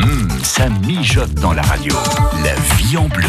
Mmh, ça mijote dans la radio. La vie en bleu.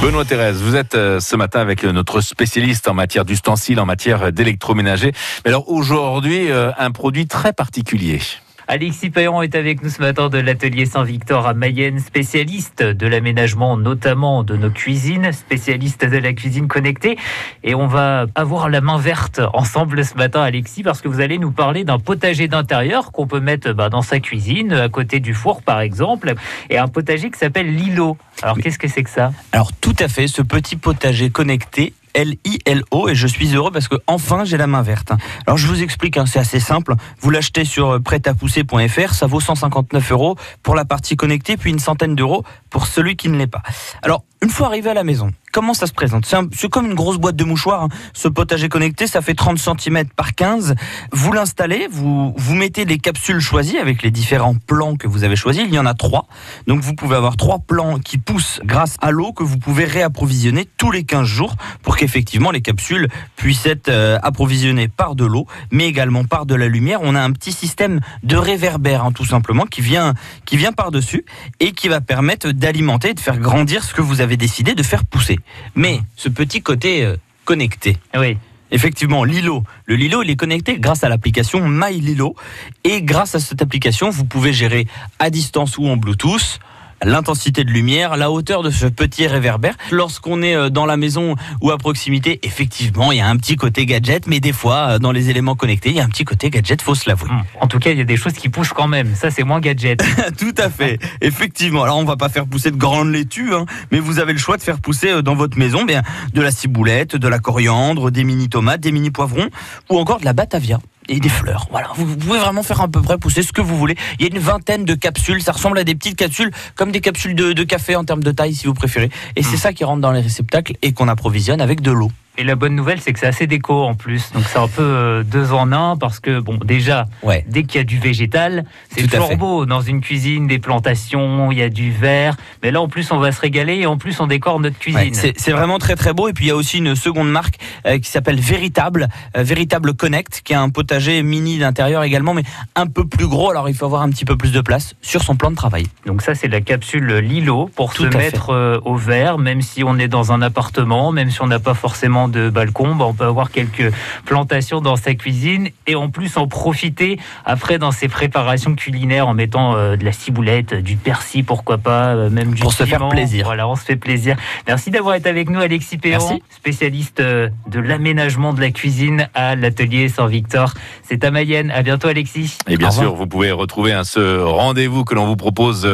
Benoît Thérèse, vous êtes euh, ce matin avec notre spécialiste en matière d'ustensiles, en matière d'électroménager. Mais alors aujourd'hui, euh, un produit très particulier. Alexis Payan est avec nous ce matin de l'atelier Saint-Victor à Mayenne, spécialiste de l'aménagement, notamment de nos cuisines, spécialiste de la cuisine connectée. Et on va avoir la main verte ensemble ce matin, Alexis, parce que vous allez nous parler d'un potager d'intérieur qu'on peut mettre bah, dans sa cuisine, à côté du four par exemple, et un potager qui s'appelle Lilo. Alors qu'est-ce que c'est que ça? Alors tout à fait, ce petit potager connecté L-I-L-O et je suis heureux parce que enfin j'ai la main verte. Alors je vous explique, hein, c'est assez simple. Vous l'achetez sur euh, prêtapousser.fr, ça vaut 159 euros pour la partie connectée, puis une centaine d'euros pour celui qui ne l'est pas. Alors une fois arrivé à la maison, comment ça se présente? C'est comme une grosse boîte de mouchoirs. Hein. Ce potager connecté, ça fait 30 cm par 15. Vous l'installez, vous, vous mettez les capsules choisies avec les différents plans que vous avez choisis. Il y en a trois. Donc vous pouvez avoir trois plans qui poussent grâce à l'eau que vous pouvez réapprovisionner tous les 15 jours pour qu'effectivement les capsules puissent être euh, approvisionnées par de l'eau, mais également par de la lumière. On a un petit système de réverbère, hein, tout simplement, qui vient, qui vient par-dessus et qui va permettre d'alimenter et de faire grandir ce que vous avez décidé de faire pousser. Mais ce petit côté euh, connecté. Oui. Effectivement, Lilo. Le Lilo, il est connecté grâce à l'application My Lilo. Et grâce à cette application, vous pouvez gérer à distance ou en Bluetooth l'intensité de lumière, la hauteur de ce petit réverbère. Lorsqu'on est euh, dans la maison ou à proximité, effectivement, il y a un petit côté gadget, mais des fois, euh, dans les éléments connectés, il y a un petit côté gadget, faut se l'avouer. En tout cas, il y a des choses qui poussent quand même. Ça, c'est moins gadget. tout à fait. Effectivement. Alors, on va pas faire pousser de grandes laitues, hein, mais vous avez le choix de faire pousser euh, dans votre maison bien, de la ciboulette, de la coriandre, des mini tomates, des mini poivrons ou encore de la batavia et des fleurs. Voilà, vous, pouvez vraiment faire à peu près pousser ce que vous voulez. Il y a une vingtaine de capsules, ça ressemble à des petites capsules, comme des capsules de, de café en termes de taille si vous préférez. Et c'est hmm. ça qui rentre dans les réceptacles et qu'on approvisionne avec de l'eau. Et la bonne nouvelle, c'est que c'est assez déco en plus. Donc c'est un peu euh, deux en un parce que, bon, déjà, dès qu'il y a du végétal, c'est toujours beau. Dans une cuisine, des plantations, il y a du vert. Mais là, en plus, on va se régaler et en plus, on décore notre cuisine. c'est vraiment très très beau. Et puis, il y a aussi une seconde marque euh, qui s'appelle Véritable, euh, Véritable Connect, qui a un potager mini d'intérieur également, mais un peu plus gros. Alors, il faut avoir un petit peu plus de place sur son plan de travail. Donc ça, c'est la capsule Lilo pour se mettre au vert, même si on est dans un appartement, même si on n'a pas forcément de balcon, bah, on peut avoir quelques plantations dans sa cuisine et en plus en profiter après dans ses préparations culinaires en mettant euh, de la ciboulette, du persil, pourquoi pas, euh, même du Pour se faire plaisir. Voilà, on se fait plaisir. Merci d'avoir été avec nous, Alexis Perron, spécialiste euh, de l'aménagement de la cuisine à l'atelier Saint-Victor. C'est à Mayenne. À bientôt, Alexis. Et bien sûr, vous pouvez retrouver un ce rendez-vous que l'on vous propose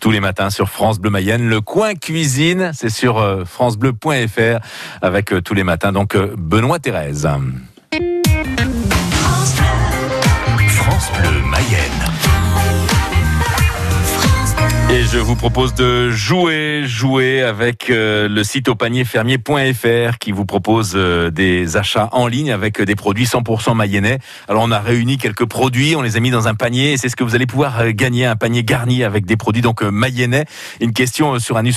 tous les matins sur France Bleu Mayenne. Le coin cuisine, c'est sur francebleu.fr avec tous les matin. Donc euh, Benoît Thérèse. France Bleu Mayenne. Et je vous propose de jouer, jouer avec euh, le site au panier fermier.fr qui vous propose euh, des achats en ligne avec des produits 100% mayennais. Alors on a réuni quelques produits, on les a mis dans un panier et c'est ce que vous allez pouvoir gagner, un panier garni avec des produits donc mayennais. Une question sur un ustensile